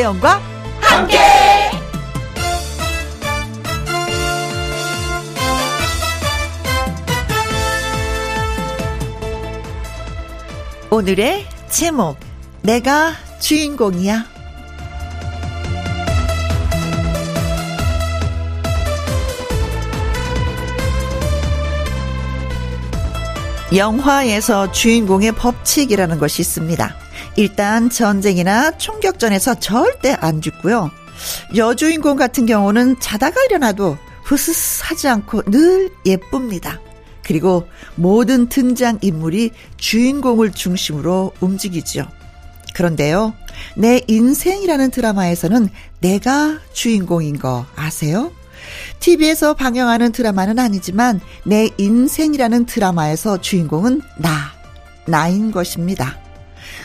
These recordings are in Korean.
김혜영과 함께. 오늘의 제목 내가 주인공이야. 영화에서 주인공의 법칙이라는 것이 있습니다. 일단 전쟁이나 총격전에서 절대 안 죽고요. 여주인공 같은 경우는 자다가 일어나도 흐스스 하지 않고 늘 예쁩니다. 그리고 모든 등장 인물이 주인공을 중심으로 움직이죠. 그런데요, 내 인생이라는 드라마에서는 내가 주인공인 거 아세요? TV에서 방영하는 드라마는 아니지만 내 인생이라는 드라마에서 주인공은 나, 나인 것입니다.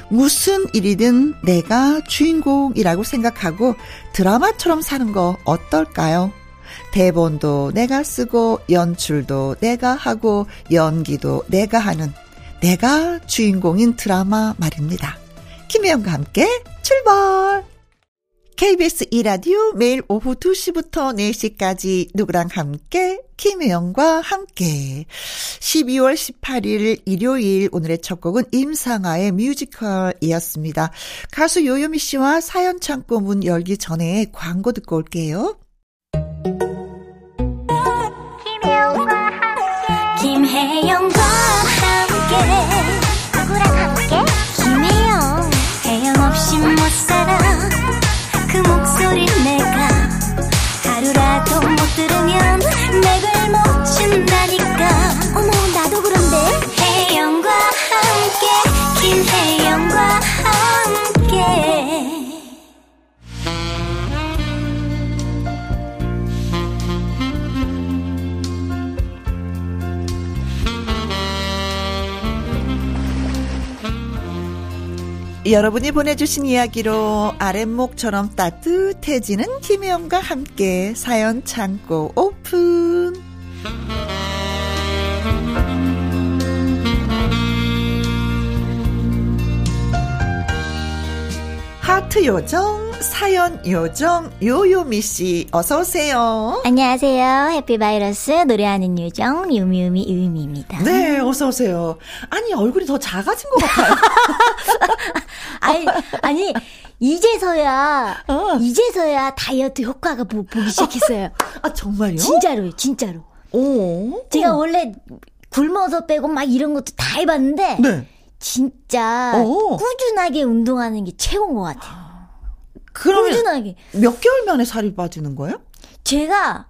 무슨 일이든 내가 주인공이라고 생각하고 드라마처럼 사는 거 어떨까요? 대본도 내가 쓰고 연출도 내가 하고 연기도 내가 하는 내가 주인공인 드라마 말입니다. 김혜영과 함께 출발! KBS 이라디오 매일 오후 2시부터 4시까지 누구랑 함께 김혜영과 함께 12월 18일 일요일 오늘의 첫 곡은 임상아의 뮤지컬이었습니다. 가수 요요미 씨와 사연 창고 문 열기 전에 광고 듣고 올게요. 여러분이 보내주신 이야기로 아랫목처럼 따뜻해지는 김혜영과 함께 사연 창고 오픈. 하트 요정, 사연 요정, 요요미 씨, 어서 오세요. 안녕하세요. 해피바이러스 노래하는 요정, 요미요미 요미입니다. 네, 어서 오세요. 아니, 얼굴이 더 작아진 것 같아요. 아니, 아니, 이제서야, 어. 이제서야 다이어트 효과가 보, 보기 시작했어요. 아, 정말요? 진짜로요, 진짜로. 오. 제가 원래 굶어서 빼고 막 이런 것도 다 해봤는데. 네. 진짜 오. 어. 꾸준하게 운동하는 게 최고인 것 같아요. 그러면 꾸준하게 몇 개월 만에 살이 빠지는 거예요? 제가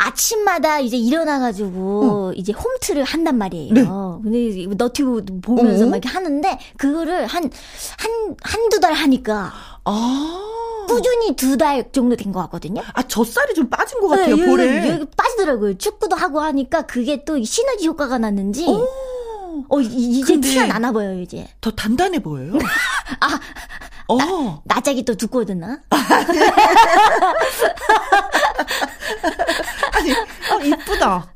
아침마다 이제 일어나가지고 어. 이제 홈트를 한단 말이에요. 네. 근데 너튜브 보면서 어. 막 이렇게 하는데 그거를 한 한 한두 달 하니까 아. 꾸준히 두 달 정도 된 것 같거든요. 아 젖살이 좀 빠진 것 같아요. 네, 볼에 여기 빠지더라고요. 축구도 하고 하니까 그게 또 시너지 효과가 났는지. 오. 어, 이 제 티가 나나 보여요, 이제. 더 단단해 보여요. 아, 어. 나, 나짝이 또 두꺼워졌나? 아니, 어, 이쁘다.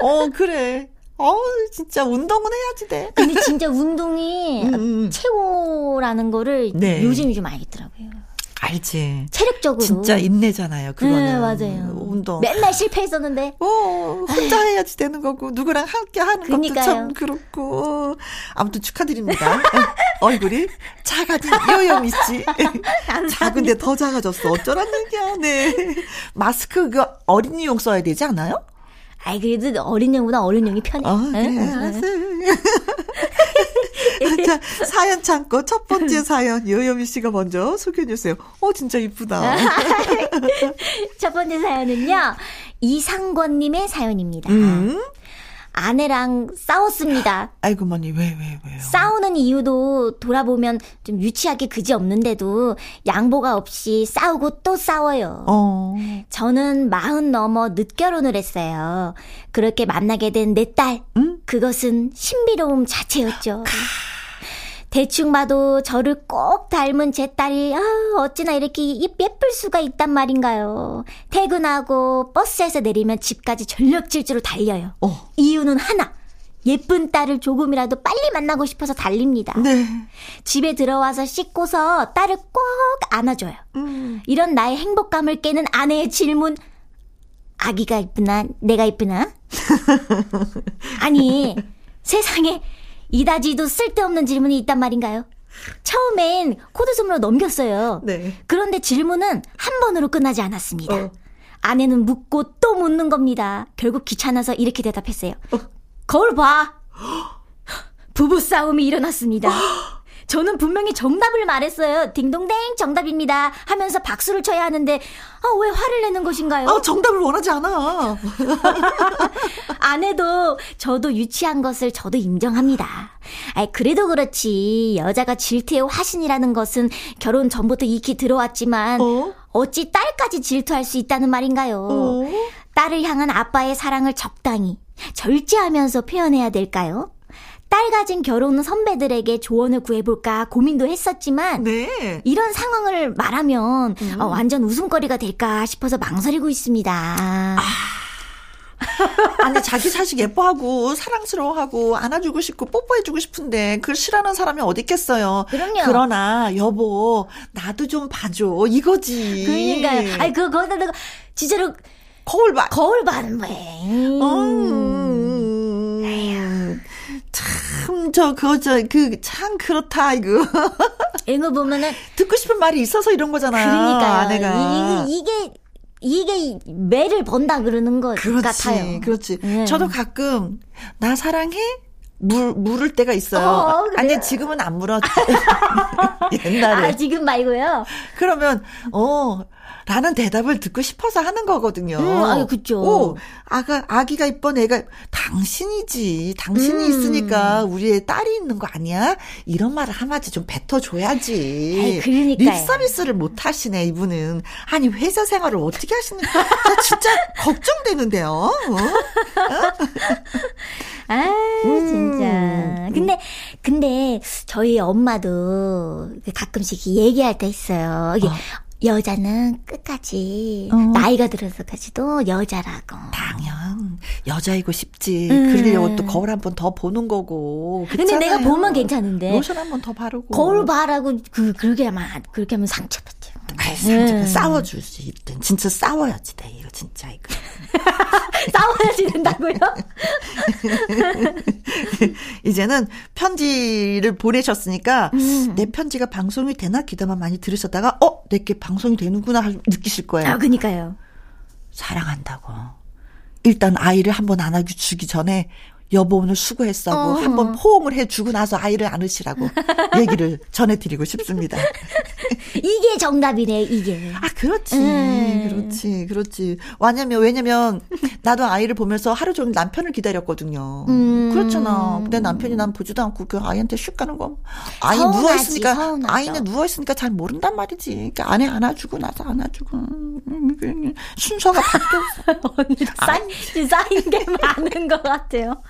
어, 그래. 어, 진짜 운동은 해야지 돼. 근데 진짜 운동이 음, 음. 최고라는 거를 네. 요즘 좀 알겠더라고요. 알지. 체력적으로. 진짜 인내잖아요, 그거는. 네, 맞아요. 운동. 맨날 실패했었는데. 어, 혼자 해야지 되는 거고, 누구랑 함께 하는 그러니까요. 것도 참 그렇고. 아무튼 축하드립니다. 얼굴이 작아진 요요미 씨. 작은데 더 작아졌어. 얘기야, 네. 마스크 그 어린이용 써야 되지 않아요? 아이, 그래도 어린이용보다 어른용이 편해. 어, 그래, 알았어. 자, 사연 창고 첫 번째 사연 요요미 씨가 먼저 소개해 주세요. 어, 진짜 이쁘다. 첫 번째 사연은요. 이상권 님의 사연입니다. 음? 아내랑 싸웠습니다. 아이고, 머니, 왜, 왜, 왜요? 싸우는 이유도 돌아보면 좀 유치하게 그지 없는데도 양보가 없이 싸우고 또 싸워요. 어. 저는 마흔 넘어 늦 결혼을 했어요. 그렇게 만나게 된 내 딸, 음? 그것은 신비로움 자체였죠. 대충 봐도 저를 꼭 닮은 제 딸이 아, 어찌나 이렇게 예쁠 수가 있단 말인가요. 퇴근하고 버스에서 내리면 집까지 전력 질주로 달려요. 어. 이유는 하나. 예쁜 딸을 조금이라도 빨리 만나고 싶어서 달립니다. 네. 집에 들어와서 씻고서 딸을 꼭 안아줘요. 음. 이런 나의 행복감을 깨는 아내의 질문. 아기가 이쁘나? 내가 이쁘나? 아니, 세상에 이다지도 쓸데없는 질문이 있단 말인가요? 처음엔 코드솜으로 넘겼어요. 네. 그런데 질문은 한 번으로 끝나지 않았습니다. 어. 아내는 묻고 또 묻는 겁니다. 결국 귀찮아서 이렇게 대답했어요. 어. 거울 봐! 부부싸움이 일어났습니다. 저는 분명히 정답을 말했어요. 딩동댕 정답입니다. 하면서 박수를 쳐야 하는데 아, 왜 화를 내는 것인가요? 아, 정답을 원하지 않아. 아내도 저도 유치한 것을 저도 인정합니다. 아, 그래도 그렇지 여자가 질투의 화신이라는 것은 결혼 전부터 익히 들어왔지만 어? 어찌 딸까지 질투할 수 있다는 말인가요? 어? 딸을 향한 아빠의 사랑을 적당히 절제하면서 표현해야 될까요? 딸 가진 결혼 선배들에게 조언을 구해볼까 고민도 했었지만 네. 이런 상황을 말하면 음. 어, 완전 웃음거리가 될까 싶어서 망설이고 있습니다. 아. 아니 자기 자식 예뻐하고 사랑스러워하고 안아주고 싶고 뽀뽀해주고 싶은데 그걸 싫어하는 사람이 어디 있겠어요. 그럼요. 그러나 여보 나도 좀 봐줘 이거지. 그러니까요. 아니 그거 거기다 진짜로 거울 봐. 거울 봐는 왜? 음. 참, 저, 그거, 저, 그, 참, 그렇다, 이거. 이거 보면은. 듣고 싶은 말이 있어서 이런 거잖아요. 그러니까요. 아내가. 이, 게 이게, 매를 번다 그러는 것 그렇지, 같아요. 그렇지. 네. 저도 가끔, 나 사랑해? 물, 물을 때가 있어요. 어, 아니, 지금은 안 물어. 옛날에. 아, 지금 말고요? 그러면, 어, 라는 대답을 듣고 싶어서 하는 거거든요. 음, 아, 그죠. 오, 아가, 아기가 이뻐 애가 당신이지. 당신이 음. 있으니까 우리의 딸이 있는 거 아니야? 이런 말을 한마디 좀 뱉어줘야지. 그러니까. 립 서비스를 못 하시네, 이분은. 아니, 회사 생활을 어떻게 하시는, 나 진짜 걱정되는데요. 어? 아, 진짜. 음. 근데, 근데, 저희 엄마도 가끔씩 얘기할 때 있어요. 이게, 어. 여자는 끝까지 어. 나이가 들어서까지도 여자라고. 당연 여자이고 싶지. 음. 그러려고 또 거울 한 번 더 보는 거고. 그렇잖아요. 근데 내가 보면 괜찮은데. 로션 한 번 더 바르고. 거울 봐라고 그 그렇게 하면 그렇게 하면 상처받지. 아이, 상처 음. 싸워줄 수 있든 진짜 싸워야지 돼 이거 진짜 이거. 싸워야지 된다고요? 이제는 편지를 보내셨으니까 음. 내 편지가 방송이 되나 기대만 많이 들으셨다가 어 내게 방송이 되는구나 느끼실 거예요. 아 그니까요. 사랑한다고. 일단 아이를 한번 안아주기 전에 여보 오늘 수고했어 고 어. 한번 포옹을 해주고 나서 아이를 안으시라고 얘기를 전해드리고 싶습니다. 이게 정답이네 이게. 아 그렇지 음. 그렇지 그렇지. 왜냐면 왜냐면 나도 아이를 보면서 하루 종일 남편을 기다렸거든요. 음. 그렇잖아. 근데 남편이 난 보지도 않고 그 아이한테 슉 가는 거. 아이 누워 있으니까 아이는 누워 있으니까 잘 모른단 말이지. 그러니까 아내 안아주고 나서 안아주고 음, 순서가 바뀌었어. 언니 쌓인 쌓인 게 많은 것 같아요.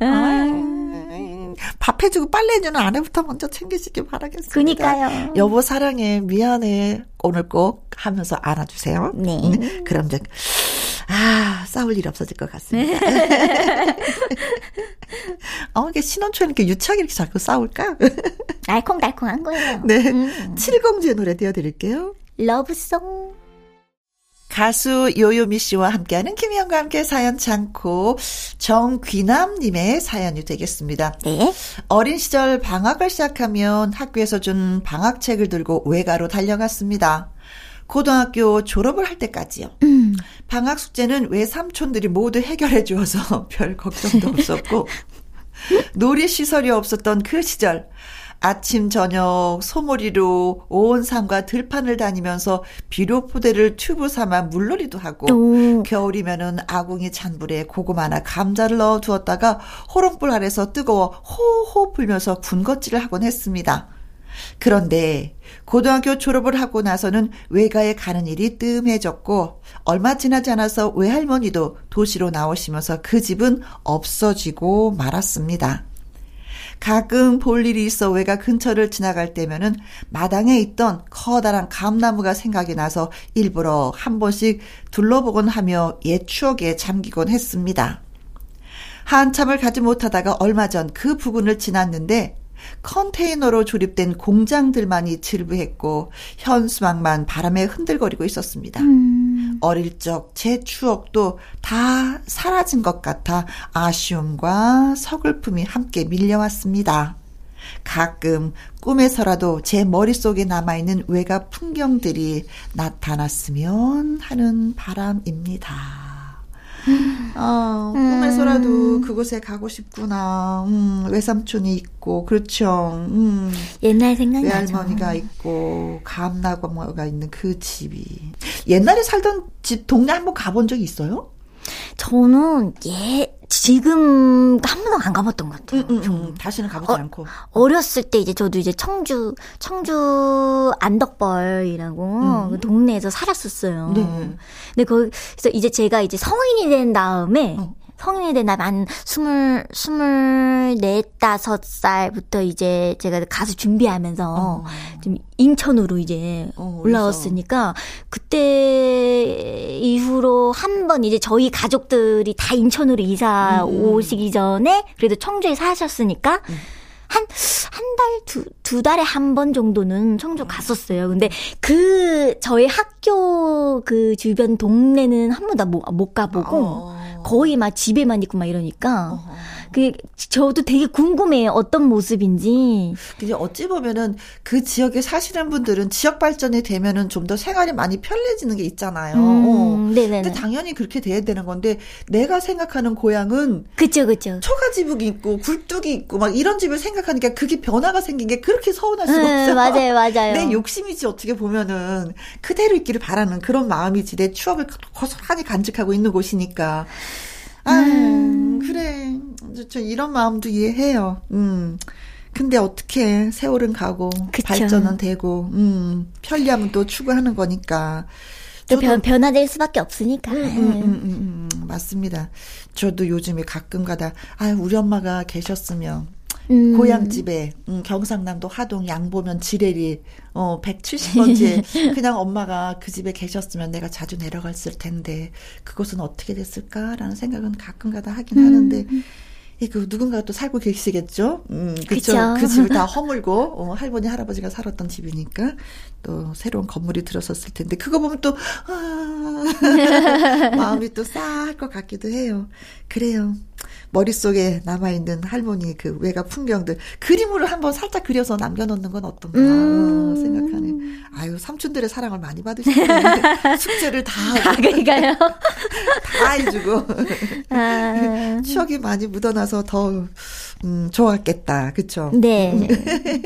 아, 밥 해주고 빨래 해주는 아내부터 먼저 챙기시길 바라겠습니다. 그니까요. 여보 사랑해 미안해 오늘 꼭 하면서 안아주세요. 네. 음, 그럼 이제 아 싸울 일 없어질 것 같습니다. 어 이게 신혼초에 이렇게 유치하게 이렇게 자꾸 싸울까? 알콩달콩한 거예요. 네. 음. 칠공주의 노래 띄워드릴게요. 러브송. 가수 요요미 씨와 함께하는 김희영과 함께 사연 참고 정귀남님의 사연이 되겠습니다. 네. 어린 시절 방학을 시작하면 학교에서 준 방학책을 들고 외가로 달려갔습니다. 고등학교 졸업을 할 때까지요. 음. 방학 숙제는 외삼촌들이 모두 해결해 주어서 별 걱정도 없었고 놀이 시설이 없었던 그 시절 아침 저녁 소몰이로 온 산과 들판을 다니면서 비료포대를 튜브 삼아 물놀이도 하고 오. 겨울이면은 아궁이 찬불에 고구마나 감자를 넣어 두었다가 호롱불 아래서 뜨거워 호호 불면서 군것질을 하곤 했습니다. 그런데 고등학교 졸업을 하고 나서는 외가에 가는 일이 뜸해졌고 얼마 지나지 않아서 외할머니도 도시로 나오시면서 그 집은 없어지고 말았습니다. 가끔 볼 일이 있어 외가 근처를 지나갈 때면은 마당에 있던 커다란 감나무가 생각이 나서 일부러 한 번씩 둘러보곤 하며 옛 추억에 잠기곤 했습니다. 한참을 가지 못하다가 얼마 전 그 부근을 지났는데 컨테이너로 조립된 공장들만이 질부했고 현수막만 바람에 흔들거리고 있었습니다. 음. 어릴 적 제 추억도 다 사라진 것 같아 아쉬움과 서글픔이 함께 밀려왔습니다. 가끔 꿈에서라도 제 머릿속에 남아있는 외가 풍경들이 나타났으면 하는 바람입니다. 어, 꿈에서라도 음. 그곳에 가고 싶구나. 음, 외삼촌이 있고, 그렇죠. 음, 옛날 생각나죠. 외할머니가 있고, 감나무가 있는 그 집이. 옛날에 살던 집 동네 한번 가본 적이 있어요? 저는 예 지금 한 번도 안 가봤던 것 같아요. 음, 음, 음. 다시는 가보지 어, 않고. 어렸을 때 이제 저도 이제 청주 청주 안덕벌이라고 음. 그 동네에서 살았었어요. 네. 근데 거기서 이제 제가 이제 성인이 된 다음에 어. 성인이 된 나만 스물 스물넷 다섯 살부터 이제 제가 가수 준비하면서 어. 좀 인천으로 이제 어, 올라왔으니까 그때 이후로 한 번 이제 저희 가족들이 다 인천으로 이사 음. 음. 오시기 전에 그래도 청주에 사셨으니까 음. 한, 한 달, 두, 두 달에 한 번 정도는 청주 갔었어요. 근데 그, 저희 학교 그 주변 동네는 한 번도 못, 못 가보고, 어. 거의 막 집에만 있고 막 이러니까 어허. 그 저도 되게 궁금해요. 어떤 모습인지. 근데 어찌 보면은 그 지역에 사시는 분들은 지역 발전이 되면은 좀 더 생활이 많이 편리해지는 게 있잖아요. 음, 네네. 근데 당연히 그렇게 돼야 되는 건데 내가 생각하는 고향은 그쵸 그쵸. 초가지북이 있고 굴뚝이 있고 막 이런 집을 생각하니까 그게 변화가 생긴 게 그렇게 서운할 수가 음, 없어요. 맞아요, 맞아요. 내 욕심이지 어떻게 보면은 그대로 있기를 바라는 그런 마음이지 내 추억을 고스란히 간직하고 있는 곳이니까. 아, 음. 그래. 저 이런 마음도 이해해요. 음. 근데 어떻게 세월은 가고 그쵸. 발전은 되고 음, 편리함은 또 추구하는 거니까. 또 변, 변화될 수밖에 없으니까. 음, 음, 음, 음, 음, 맞습니다. 저도 요즘에 가끔 가다 아 우리 엄마가 계셨으면 음. 고향집에 음, 경상남도 하동 양보면 지레리 어 170번째 그냥 엄마가 그 집에 계셨으면 내가 자주 내려갔을 텐데 그곳은 어떻게 됐을까라는 생각은 가끔가다 하긴 음. 하는데 그 누군가가 또 살고 계시겠죠. 음, 그쵸. 그 집을 다 허물고 어, 할머니 할아버지가 살았던 집이니까 또 새로운 건물이 들어섰을 텐데 그거 보면 또 아, 마음이 또 싸할 것 같기도 해요. 그래요. 머릿속에 남아있는 할머니의 그 외가 풍경들 그림으로 한번 살짝 그려서 남겨놓는 건 어떤가 음. 생각하네. 아유 삼촌들의 사랑을 많이 받으셨는데 숙제를 다 아, 그러니까요. 다 해주고 아. 추억이 많이 묻어나서 더 음, 좋았겠다. 그쵸? 네.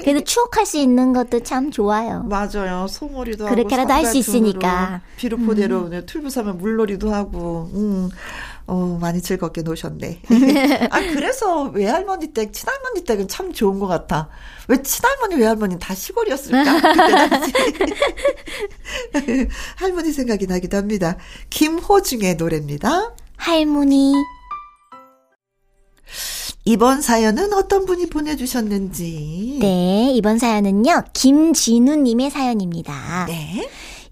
그래도 추억할 수 있는 것도 참 좋아요. 맞아요. 소머리도. 그렇게라도 할 수 있으니까. 비료포대로 음. 튜브 삼아 물놀이도 하고, 음. 어, 많이 즐겁게 노셨네. 아, 그래서 외할머니 댁, 친할머니 댁은 참 좋은 것 같아. 왜 친할머니, 외할머니는 다 시골이었을까? 그때 당시. 할머니 생각이 나기도 합니다. 김호중의 노래입니다. 할머니. 이번 사연은 어떤 분이 보내주셨는지. 네, 이번 사연은요, 김진우님의 사연입니다. 네.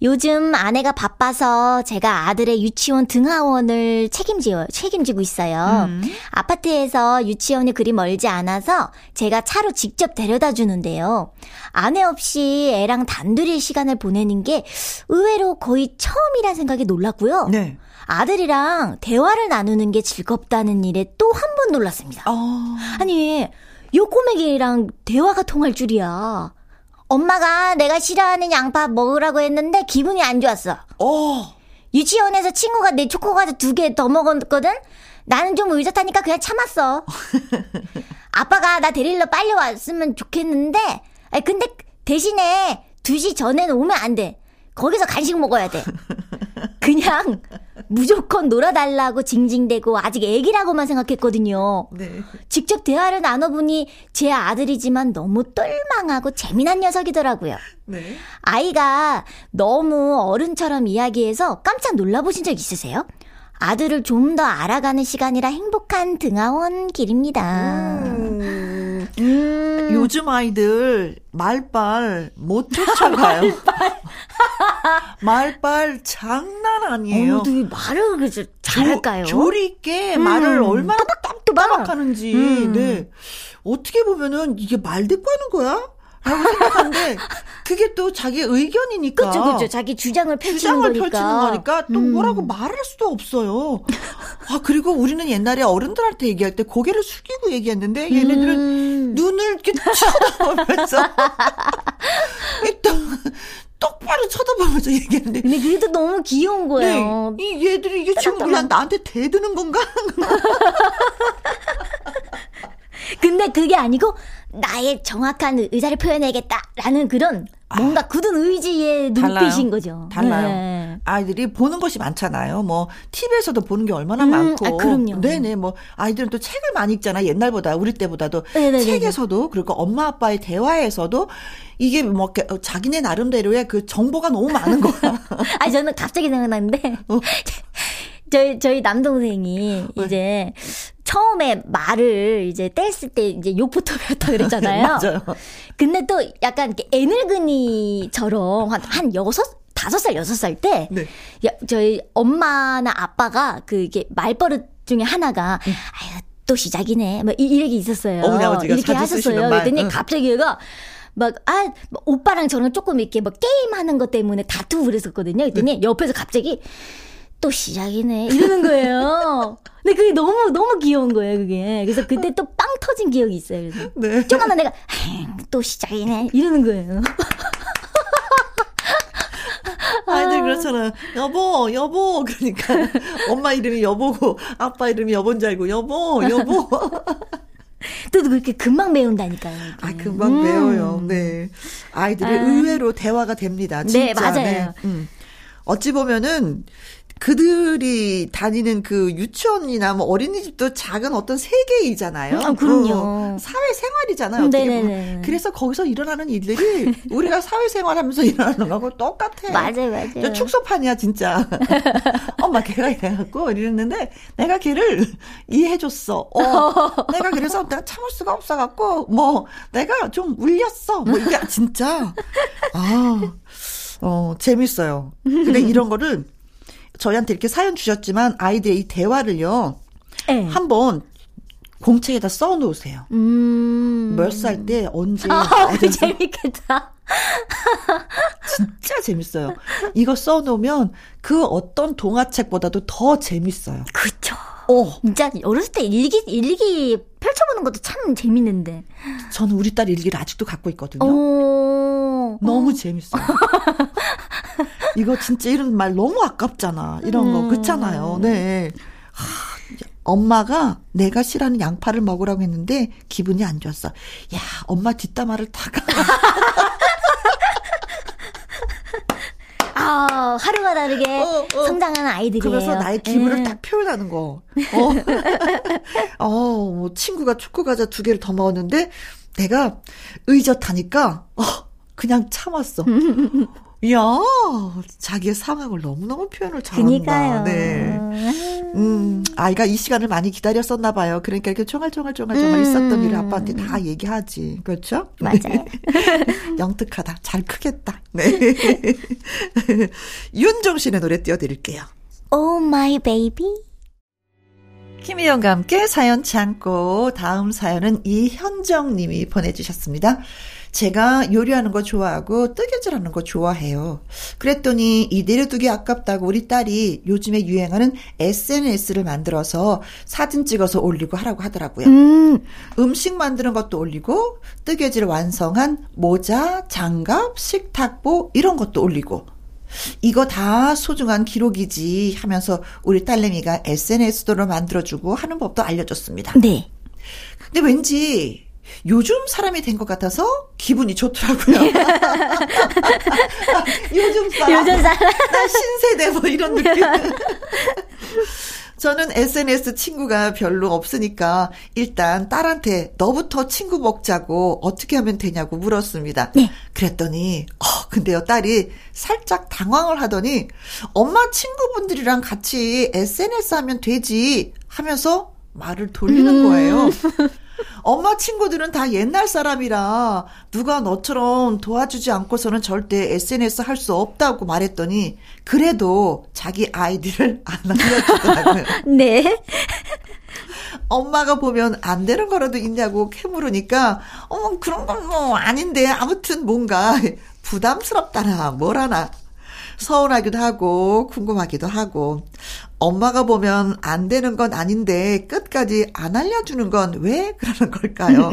요즘 아내가 바빠서 제가 아들의 유치원 등하원을 책임지어, 책임지고 있어요. 음. 아파트에서 유치원이 그리 멀지 않아서 제가 차로 직접 데려다 주는데요. 아내 없이 애랑 단둘이 시간을 보내는 게 의외로 거의 처음이란 생각에 놀랐고요. 네. 아들이랑 대화를 나누는 게 즐겁다는 일에 또 한 번 놀랐습니다. 어. 아니, 요 꼬맹이랑 대화가 통할 줄이야. 엄마가 내가 싫어하는 양파 먹으라고 했는데 기분이 안 좋았어. 어. 유치원에서 친구가 내 초코 과자 두 개 더 먹었거든? 나는 좀 의젓하니까 그냥 참았어. 아빠가 나 데리러 빨리 왔으면 좋겠는데, 아니, 근데 대신에 2시 전에는 오면 안 돼. 거기서 간식 먹어야 돼. 그냥 무조건 놀아달라고 징징대고 아직 애기라고만 생각했거든요. 네. 직접 대화를 나눠보니 제 아들이지만 너무 똘망하고 재미난 녀석이더라고요. 네. 아이가 너무 어른처럼 이야기해서 깜짝 놀라보신 적 있으세요? 아들을 좀 더 알아가는 시간이라 행복한 등하원 길입니다. 음. 음. 요즘 아이들 말빨 못 쫓아가요. 말빨. 장난 아니에요. 어머, 말을 그저 잘할까요? 조, 리 있게 음. 말을 얼마나 또박또박 하는지. 음. 네. 어떻게 보면은 이게 말 듣고 하는 거야? 라고 생각하는데 그게 또 자기 의견이니까. 그렇죠, 그렇죠. 자기 주장을 펼치는 주장을 거니까. 펼치는 거니까 또 음. 뭐라고 말할 수도 없어요. 아 그리고 우리는 옛날에 어른들한테 얘기할 때 고개를 숙이고 얘기했는데 얘네들은 음. 눈을 이렇게 쳐다보면서 또 똑바로 쳐다보면서 얘기하는데. 근데 그게 또 너무 귀여운 거예요. 네, 이 얘들이 이게 지금 그냥 나한테 대드는 건가? 근데 그게 아니고 나의 정확한 의사를 표현해야겠다라는 그런 뭔가 아, 굳은 의지의 눈빛인 거죠. 달라요. 네. 아이들이 보는 것이 많잖아요. 뭐 TV에서도 보는 게 얼마나 음, 많고. 아, 그럼요. 네네. 뭐 아이들은 또 책을 많이 읽잖아. 옛날보다 우리 때보다도 네네네. 책에서도 그리고 엄마 아빠의 대화에서도 이게 뭐 자기네 나름대로의 그 정보가 너무 많은 거야. 아니 저는 갑자기 생각났는데 어. 저희 저희 남동생이 네. 이제 처음에 말을 이제 뗐을 때 이제 욕부터 배웠다 그랬잖아요. 맞아요. 근데 또 약간 이렇게 애늙은이처럼 한, 한 여섯, 다섯 살, 여섯 살 때, 네. 야, 저희 엄마나 아빠가 그 이게 말버릇 중에 하나가, 응. 아유, 또 시작이네. 뭐, 이, 이 얘기 있었어요. 이렇게 하셨어요. 그랬더니 응. 갑자기 얘가, 막, 아, 뭐 오빠랑 저랑 조금 이렇게 뭐 게임하는 것 때문에 다투고 그랬었거든요. 그랬더니 네. 옆에서 갑자기, 또 시작이네. 이러는 거예요. 근데 그게 너무, 너무 귀여운 거예요, 그게. 그래서 그때 또 빵 터진 기억이 있어요. 그래서. 네. 조금만 내가, 또 시작이네. 이러는 거예요. 아이들 그렇잖아. 여보, 여보. 그러니까 엄마 이름이 여보고 아빠 이름이 여보인 줄 알고 여보, 여보. 또 그렇게 금방 배운다니까요. 아, 금방 음. 배워요. 네. 아이들이 아. 의외로 대화가 됩니다. 진짜. 네, 맞아요. 네. 음. 어찌 보면은 그들이 다니는 그 유치원이나 뭐 어린이집도 작은 어떤 세계이잖아요. 아, 그럼요. 어, 사회 생활이잖아요. 어떻게 보면. 그래서 거기서 일어나는 일들이 우리가 사회 생활하면서 일어나는 거하고 똑같아. 맞아요, 맞아요. 저 축소판이야 진짜. 엄마 걔가 이래갖고 이랬는데 내가 걔를 이해해줬어. 어, 내가 그래서 내가 참을 수가 없어갖고 뭐 내가 좀 울렸어. 뭐 이게 진짜 아. 어, 재밌어요. 근데 이런 거를 저희한테 이렇게 사연 주셨지만 아이들의 이 대화를요. 네. 한번 공책에다 써 놓으세요. 음. 몇 살 때 언제 아, 재밌겠다. 진짜 재밌어요. 이거 써 놓으면 그 어떤 동화책보다도 더 재밌어요. 그렇죠. 어. 진짜 어렸을 때 일기 일기 펼쳐보는 것도 참 재밌는데. 저는 우리 딸 일기를 아직도 갖고 있거든요. 오. 너무 재밌어요. 이거 진짜 이런 말 너무 아깝잖아. 이런 거 음. 그렇잖아요. 네. 하, 엄마가 내가 싫어하는 양파를 먹으라고 했는데 기분이 안 좋았어. 야, 엄마 뒷담화를 다가. 아, 하루가 다르게 어, 어. 성장하는 아이들이에요. 그래서 나의 기분을 음. 딱 표현하는 거. 어, 어 뭐 친구가 초코 과자 두 개를 더 먹었는데 내가 의젓하니까 어, 그냥 참았어. 이야, 자기의 상황을 너무너무 표현을 잘한다. 그니까요. 네. 음, 아이가 이 시간을 많이 기다렸었나 봐요. 그러니까 이렇게 쫑알쫑알쫑알쫑알 음. 있었던 일을 아빠한테 다 얘기하지. 그렇죠? 맞아요. 네. 영특하다. 잘 크겠다. 네. 윤종 씨의 노래 띄워드릴게요. Oh my baby. 김희영과 함께 사연 참고 다음 사연은 이현정 님이 보내주셨습니다. 제가 요리하는 거 좋아하고 뜨개질하는 거 좋아해요. 그랬더니 이 내려두기 아깝다고 우리 딸이 요즘에 유행하는 SNS를 만들어서 사진 찍어서 올리고 하라고 하더라고요. 음. 음식 만드는 것도 올리고 뜨개질 완성한 모자, 장갑, 식탁보 이런 것도 올리고 이거 다 소중한 기록이지 하면서 우리 딸내미가 SNS도를 만들어주고 하는 법도 알려줬습니다. 네. 근데 왠지 요즘 사람이 된 것 같아서 기분이 좋더라고요. 요즘 사람. 요즘 사람. 나 신세대 뭐 이런 느낌. 저는 SNS 친구가 별로 없으니까 일단 딸한테 너부터 친구 먹자고 어떻게 하면 되냐고 물었습니다. 네. 그랬더니 어 근데요 딸이 살짝 당황을 하더니 엄마 친구분들이랑 같이 SNS 하면 되지 하면서 말을 돌리는 음. 거예요. 엄마 친구들은 다 옛날 사람이라 누가 너처럼 도와주지 않고서는 절대 SNS 할 수 없다고 말했더니 그래도 자기 아이디를 안 알려주더라고요. 네. 엄마가 보면 안 되는 거라도 있냐고 캐물으니까 어머 그런 건 뭐 아닌데 아무튼 뭔가 부담스럽다나 뭐라나 서운하기도 하고 궁금하기도 하고 엄마가 보면 안 되는 건 아닌데 끝까지 안 알려주는 건 왜 그러는 걸까요?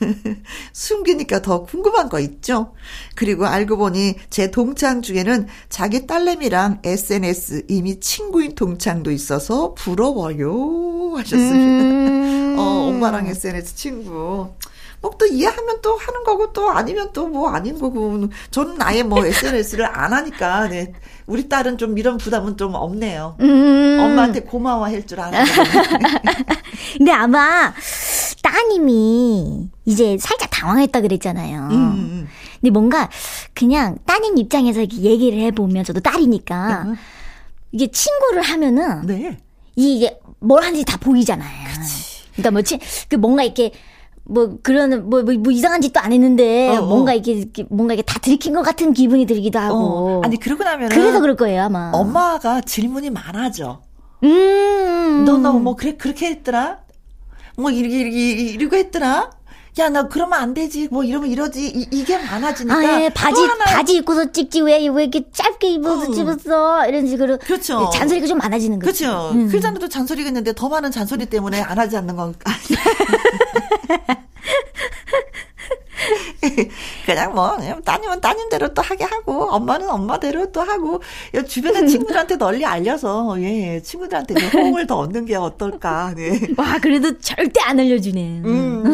숨기니까 더 궁금한 거 있죠? 그리고 알고 보니 제 동창 중에는 자기 딸내미랑 SNS 이미 친구인 동창도 있어서 부러워요 하셨습니다. 음. 어, 엄마랑 SNS 친구. 뭐또 이해하면 또 하는 거고 또 아니면 또 뭐 아닌 거고 저는 아예 뭐 SNS를 안 하니까 네. 우리 딸은 좀 이런 부담은 좀 없네요. 음. 엄마한테 고마워할 줄 알아요. 근데 아마 따님이 이제 살짝 당황했다 그랬잖아요. 음. 음, 음. 근데 뭔가 그냥 따님 입장에서 얘기를 해보면 저도 딸이니까 음. 이게 친구를 하면은 네. 이게 뭘 하는지 다 보이잖아요. 그치. 그러니까 뭐지 그 뭔가 이렇게 뭐 그런 뭐, 뭐, 뭐 이상한 짓도 안 했는데 어, 어. 뭔가 이게 렇 뭔가 이게 다 들킨 것 같은 기분이 들기도 하고. 어. 아니 그러고 나면 그래서 그럴 거예요 아마. 엄마가 질문이 많아져. 음. 너 너 뭐 그래 그렇게 했더라? 뭐 이렇게 이렇게 이러고 했더라? 야, 나 그러면 안 되지. 뭐 이러면 이러지. 이, 이게 많아지니까. 아, 예, 바지, 하나... 바지 입고서 찍지. 왜, 왜 이렇게 짧게 입어서 어. 찍었어? 이런 식으로. 그렇죠. 잔소리가 좀 많아지는 거죠. 그렇죠. 음. 그 전에도 잔소리가 있는데 더 많은 잔소리 때문에 안 하지 않는 건가. 그냥 뭐 그냥 따님은 따님대로 또 하게 하고 엄마는 엄마대로 또 하고 주변의 친구들한테 널리 알려서 예 친구들한테 호응을 더 얻는 게 어떨까. 네. 와 그래도 절대 안 알려주네. 음.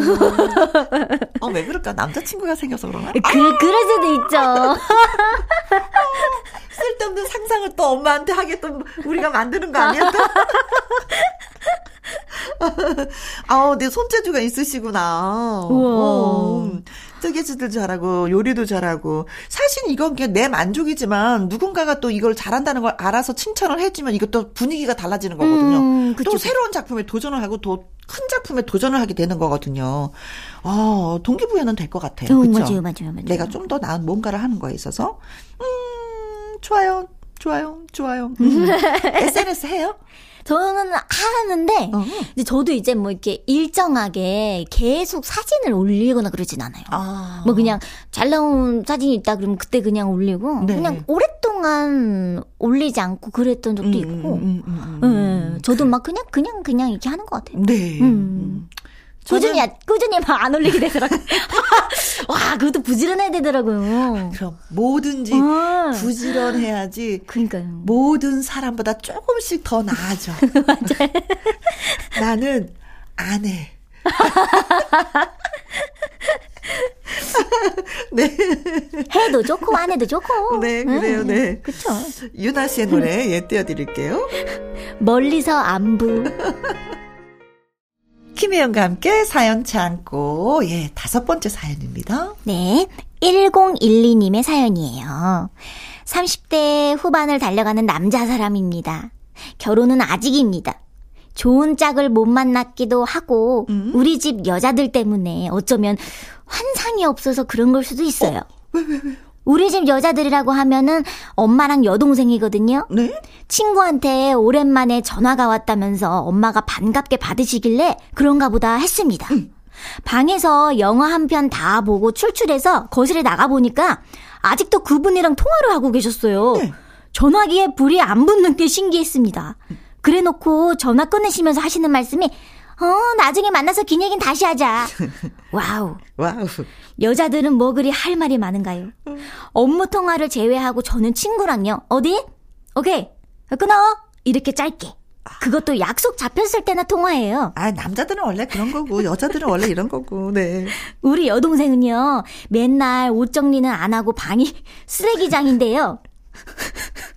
어왜 그럴까 남자친구가 생겨서 그러나? 그 그럴 수도 있죠. 쓸데없는 상상을 또 엄마한테 하게 또 우리가 만드는 거 아니야? 또? 아우, 내 손재주가 있으시구나. 우와. 어, 뜨개질도 잘하고, 요리도 잘하고. 사실 이건 그냥 내 만족이지만, 누군가가 또 이걸 잘한다는 걸 알아서 칭찬을 해주면 이것도 분위기가 달라지는 거거든요. 음, 또 새로운 작품에 도전을 하고, 또 큰 작품에 도전을 하게 되는 거거든요. 아, 동기부여는 될 것 같아요. 어, 맞아요, 맞아요, 맞아요. 내가 좀 더 나은 뭔가를 하는 거에 있어서. 음, 좋아요. 좋아요, 좋아요. 음. SNS 해요? 저는 하는데 어. 이제 저도 이제 뭐 이렇게 일정하게 계속 사진을 올리거나 그러진 않아요. 아. 뭐 그냥 잘 나온 사진이 있다 그러면 그때 그냥 올리고 네. 그냥 오랫동안 올리지 않고 그랬던 적도 음, 있고. 음, 음, 네. 저도 막 그냥 그냥 그냥 이렇게 하는 것 같아요. 네. 음. 꾸준히, 꾸준히 막 안 올리게 되더라고요. 와, 그것도 부지런해야 되더라고요. 그럼 뭐든지 어. 부지런해야지. 그러니까요. 모든 사람보다 조금씩 더 나아져. 맞아요. 나는 안 해. 네. 해도 좋고 안 해도 좋고. 네, 그래요, 네. 네. 그쵸. 유나 씨의 노래 예 띄워 드릴게요. 멀리서 안부. 김혜영과 함께 사연 참고, 예, 다섯 번째 사연입니다. 네. 1012님의 사연이에요. 30대 후반을 달려가는 남자 사람입니다. 결혼은 아직입니다. 좋은 짝을 못 만났기도 하고, 음? 우리 집 여자들 때문에 어쩌면 환상이 없어서 그런 걸 수도 있어요. 어? 왜, 왜, 왜? 우리 집 여자들이라고 하면은 엄마랑 여동생이거든요. 네? 친구한테 오랜만에 전화가 왔다면서 엄마가 반갑게 받으시길래 그런가 보다 했습니다. 음. 방에서 영화 한 편 다 보고 출출해서 거실에 나가 보니까 아직도 그분이랑 통화를 하고 계셨어요. 네. 전화기에 불이 안 붙는 게 신기했습니다. 그래 놓고 전화 끊으시면서 하시는 말씀이 어, 나중에 만나서 긴 얘기는 다시 하자. 와우. 와우. 여자들은 뭐 그리 할 말이 많은가요? 업무 통화를 제외하고 저는 친구랑요. 어디? 오케이. 끊어. 이렇게 짧게. 그것도 약속 잡혔을 때나 통화해요. 아, 남자들은 원래 그런 거고, 여자들은 원래 이런 거고, 네. 우리 여동생은요, 맨날 옷 정리는 안 하고 방이 쓰레기장인데요.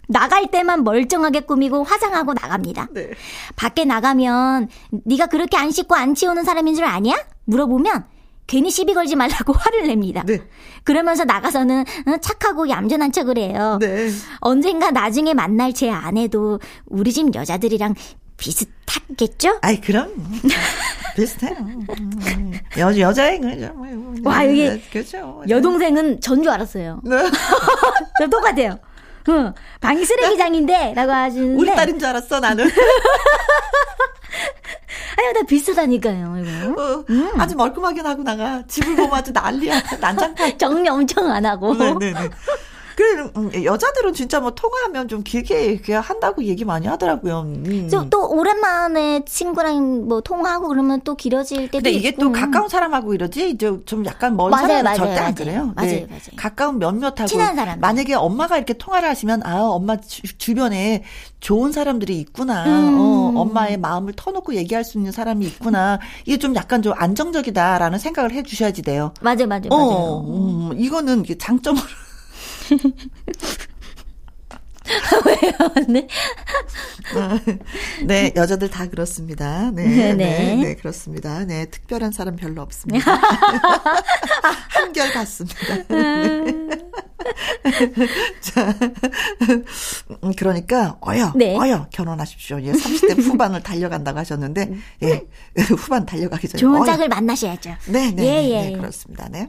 나갈 때만 멀쩡하게 꾸미고 화장하고 나갑니다. 네. 밖에 나가면 네가 그렇게 안 씻고 안 치우는 사람인 줄 아냐? 물어보면 괜히 시비 걸지 말라고 화를 냅니다. 네. 그러면서 나가서는 어, 착하고 얌전한 척을 해요. 네. 언젠가 나중에 만날 제 아내도 우리 집 여자들이랑 비슷하겠죠? 아이 그럼 비슷해요. 음, 여, 여자인 거죠. 뭐, 뭐, 와, 이게. 그렇죠. 여동생은 전 줄 알았어요. 네. 저 똑같아요. 응, 방이 쓰레기장인데, 라고 하시는데. 우리 딸인 줄 알았어, 나는. 아유, 나 비슷하다니까요, 이거. 어, 음. 아주 멀끔하게 나고 나가. 집을 보면 아주 난리야. 난장판. 정리 엄청 안 하고. 네네네. 그 음, 여자들은 진짜 뭐 통화하면 좀 길게 한다고 얘기 많이 하더라고요. 음. 또 오랜만에 친구랑 뭐 통화하고 그러면 또 길어질 때도 근데 이게 있고. 또 가까운 사람하고 이러지 이제 좀 약간 먼 맞아요, 사람은 맞아요, 절대 맞아요. 안 그래요. 맞아요, 네. 맞아요. 가까운 몇몇하고 친한 사람. 만약에 엄마가 이렇게 통화를 하시면 아 엄마 주, 변에 좋은 사람들이 있구나. 음. 어, 엄마의 마음을 터놓고 얘기할 수 있는 사람이 있구나. 이게 좀 약간 좀 안정적이다라는 생각을 해주셔야지 돼요. 맞아요, 맞아요, 어, 맞아요. 음, 이거는 장점으로. 왜요? 네. 네, 여자들 다 그렇습니다. 네, 네, 네, 네, 그렇습니다. 네, 특별한 사람 별로 없습니다. 한결 같습니다. 네. 자, 음, 그러니까 어여, 네. 어여 결혼하십시오. 예, 30대 후반을 달려간다고 하셨는데, 예, 후반 달려가기 전에 좋은 짝을 만나셔야죠. 네, 네, 예, 예. 네, 그렇습니다. 네.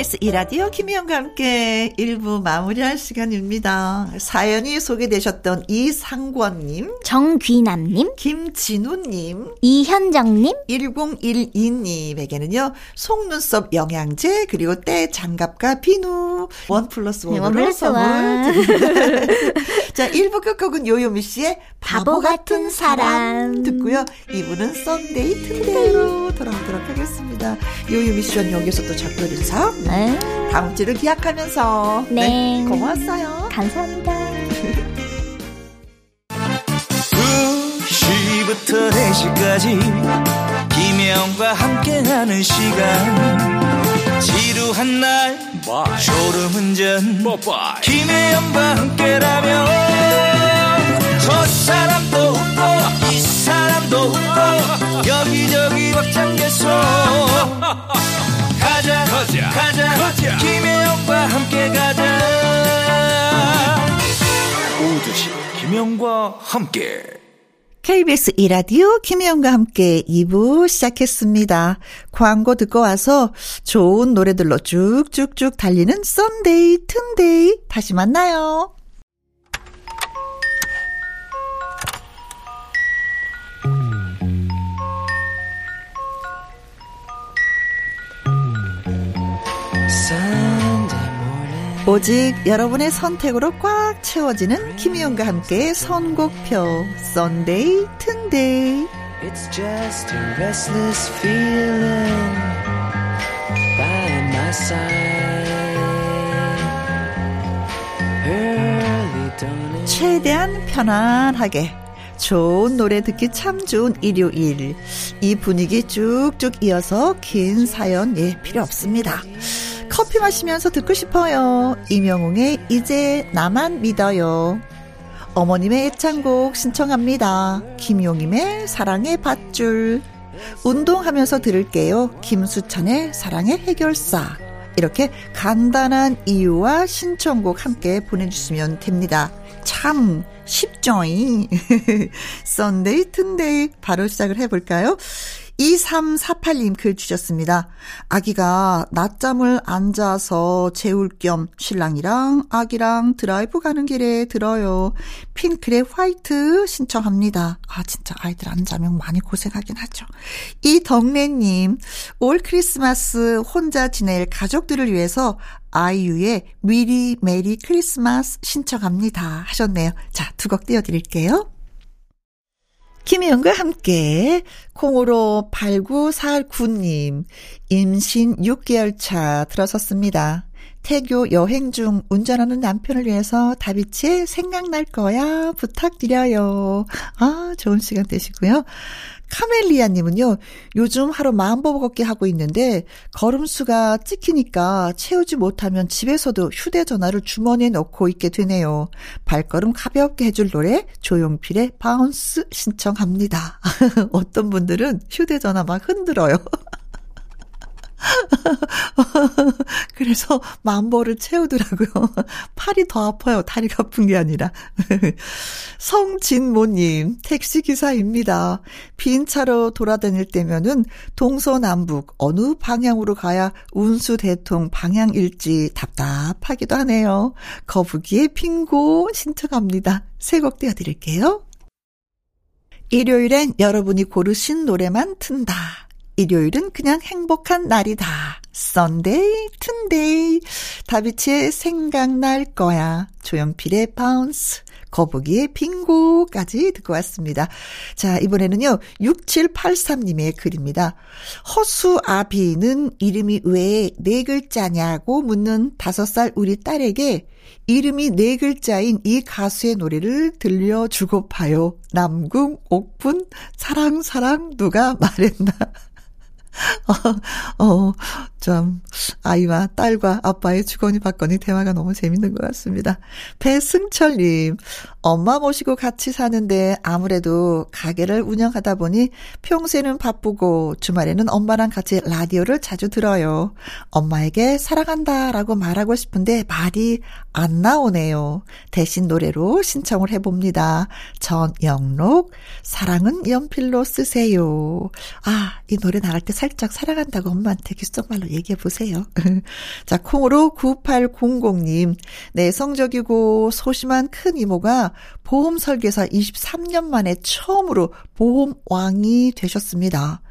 KBS 이라디오 김혜영과 함께 1부 마무리할 시간입니다. 사연이 소개되셨던 이상권님, 정귀남님, 김진우님, 이현정님, 1012님에게는요, 속눈썹 영양제, 그리고 때 장갑과 비누, one plus 네, one으로 선물 자, 1부 끝곡은 요요미 씨의 바보 같은 사람 듣고요. 2부는 Sunday 튼데이로 돌아오도록 하겠습니다. 요요미 씨는 여기서 또 작별 인사. 네. 다음 주를 기약하면서. 네. 네 고마웠어요. 감사합니다. 2시부터 4시까지 김혜영과 함께하는 시간 지루한 날 Bye. 졸음운전 Bye. 김혜영과 함께 가자 가자 가자, 가자. 김혜영과 함께 가자 오두시 김혜영과 함께 KBS 이라디오 김혜영과 함께 2부 시작했습니다. 광고 듣고 와서 좋은 노래들로 쭉쭉쭉 달리는 Sunday 튼데이 다시 만나요. 오직 여러분의 선택으로 꽉 채워지는 김혜영과 함께 선곡표 Sunday 튼데이 It's just a restless feeling 최대한 편안하게 좋은 노래 듣기 참 좋은 일요일. 이 분위기 쭉쭉 이어서 긴 사연 예 필요 없습니다. 커피 마시면서 듣고 싶어요. 임영웅의 이제 나만 믿어요. 어머님의 애창곡 신청합니다. 김용임의 사랑의 밧줄. 운동하면서 들을게요. 김수찬의 사랑의 해결사. 이렇게 간단한 이유와 신청곡 함께 보내주시면 됩니다. 참 쉽죠잉. 썬데이 튼데이 바로 시작을 해볼까요? 2348님 글 주셨습니다. 아기가 낮잠을 안 자서 재울 겸 신랑이랑 아기랑 드라이브 가는 길에 들어요. 핑클의 화이트 신청합니다. 아, 진짜 아이들 안 자면 많이 고생하긴 하죠. 이덕래님, 올 크리스마스 혼자 지낼 가족들을 위해서 아이유의 미리 메리 크리스마스 신청합니다. 하셨네요. 자, 두 곡 띄워드릴게요. 김혜영과 함께 콩으로 8949님 임신 6개월 차 들어섰습니다. 태교 여행 중 운전하는 남편을 위해서 다비치의 생각날 거야 부탁드려요. 아, 좋은 시간 되시고요. 카멜리아님은요, 요즘 하루 만보 걷기 하고 있는데, 걸음수가 찍히니까 채우지 못하면 집에서도 휴대전화를 주머니에 넣고 있게 되네요. 발걸음 가볍게 해줄 노래, 조용필의 Bounce 신청합니다. 어떤 분들은 휴대전화 막 흔들어요. 그래서 만보를 채우더라고요. 팔이 더 아파요. 다리가 아픈 게 아니라. 성진모님, 택시기사입니다. 빈 차로 돌아다닐 때면은 동서남북 어느 방향으로 가야 운수 대통 방향일지 답답하기도 하네요. 거북이의 빙고 신청합니다. 세 곡 띄워드릴게요. 일요일엔 여러분이 고르신 노래만 튼다. 일요일은 그냥 행복한 날이다. 썬데이, 튼데이. 다비치의 생각날 거야. 조용필의 Bounce. 거북이의 빙고까지 듣고 왔습니다. 자, 이번에는요, 6783님의 글입니다. 허수아비는 이름이 왜 네 글자냐고 묻는 다섯 살 우리 딸에게 이름이 네 글자인 이 가수의 노래를 들려주고 봐요. 남궁, 옥분, 사랑, 사랑, 누가 말했나. 어, 어, 참, 아이와 딸과 아빠의 주거니 받거니 대화가 너무 재밌는 것 같습니다. 배승철님, 엄마 모시고 같이 사는데 아무래도 가게를 운영하다 보니 평소에는 바쁘고 주말에는 엄마랑 같이 라디오를 자주 들어요. 엄마에게 사랑한다 라고 말하고 싶은데 말이 안 나오네요. 대신 노래로 신청을 해봅니다. 전영록, 사랑은 연필로 쓰세요. 아, 이 노래 나갈 때 살짝 사랑한다고 엄마한테 귓속말로 얘기해 보세요. 자, 콩으로 9800님. 내성적이고 소심한 큰 이모가 보험 설계사 23년 만에 처음으로 보험왕이 되셨습니다.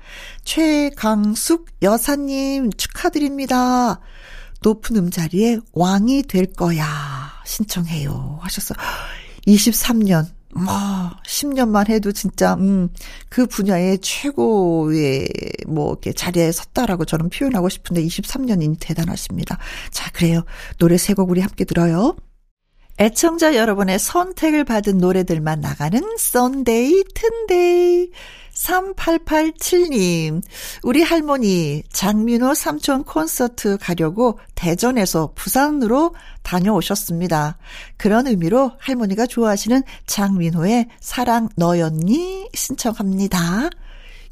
최강숙 여사님 축하드립니다. 높은음자리의 왕이 될 거야. 신청해요. 하셨어. 23년. 뭐, 10년만 해도 진짜, 음, 그 분야의 최고의, 뭐, 이렇게 자리에 섰다라고 저는 표현하고 싶은데 23년이니 대단하십니다. 자, 그래요. 노래 세 곡 우리 함께 들어요. 애청자 여러분의 선택을 받은 노래들만 나가는 썬데이 튼데이 3887님, 우리 할머니 장민호 삼촌 콘서트 가려고 대전에서 부산으로 다녀오셨습니다. 그런 의미로 할머니가 좋아하시는 장민호의 사랑 너였니 신청합니다.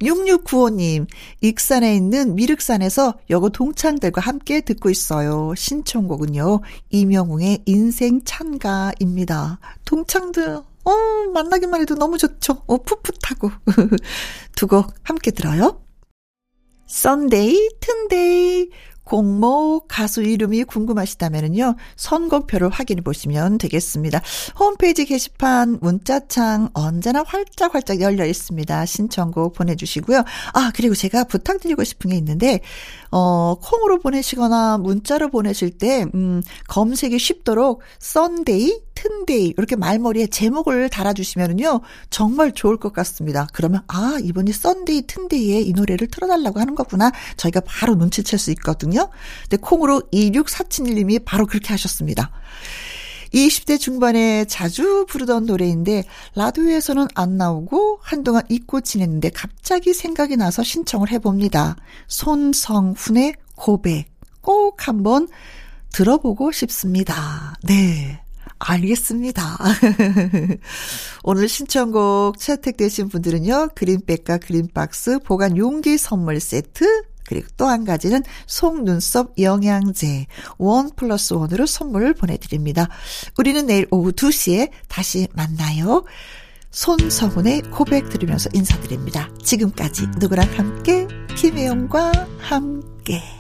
6695님, 익산에 있는 미륵산에서 여고 동창들과 함께 듣고 있어요. 신청곡은요, 이명웅의 인생 찬가입니다. 동창들, 어, 만나기만 해도 너무 좋죠. 어, 풋풋하고. 두 곡 함께 들어요. 썬데이, 튼데이, 곡목 가수 이름이 궁금하시다면요. 선곡표를 확인해 보시면 되겠습니다. 홈페이지 게시판 문자창 언제나 활짝 활짝 열려 있습니다. 신청곡 보내주시고요. 아, 그리고 제가 부탁드리고 싶은 게 있는데, 어, 콩으로 보내시거나 문자로 보내실 때, 음, 검색이 쉽도록 썬데이 튼데이 이렇게 말머리에 제목을 달아주시면은요 정말 좋을 것 같습니다. 그러면 아 이번이 썬데이 튼데이에 이 노래를 틀어달라고 하는 거구나 저희가 바로 눈치챌 수 있거든요. 근데 콩으로 26471님이 바로 그렇게 하셨습니다. 20대 중반에 자주 부르던 노래인데 라디오에서는 안 나오고 한동안 잊고 지냈는데 갑자기 생각이 나서 신청을 해봅니다. 손성훈의 고백 꼭 한번 들어보고 싶습니다. 네. 알겠습니다. 오늘 신청곡 채택되신 분들은요, 그린백과 그린박스 보관 용기 선물 세트, 그리고 또 한 가지는 속눈썹 영양제 원 플러스 원으로 선물을 보내드립니다. 우리는 내일 오후 2시에 다시 만나요. 손성훈의 고백 들으면서 인사드립니다. 지금까지 누구랑 함께 김혜영과 함께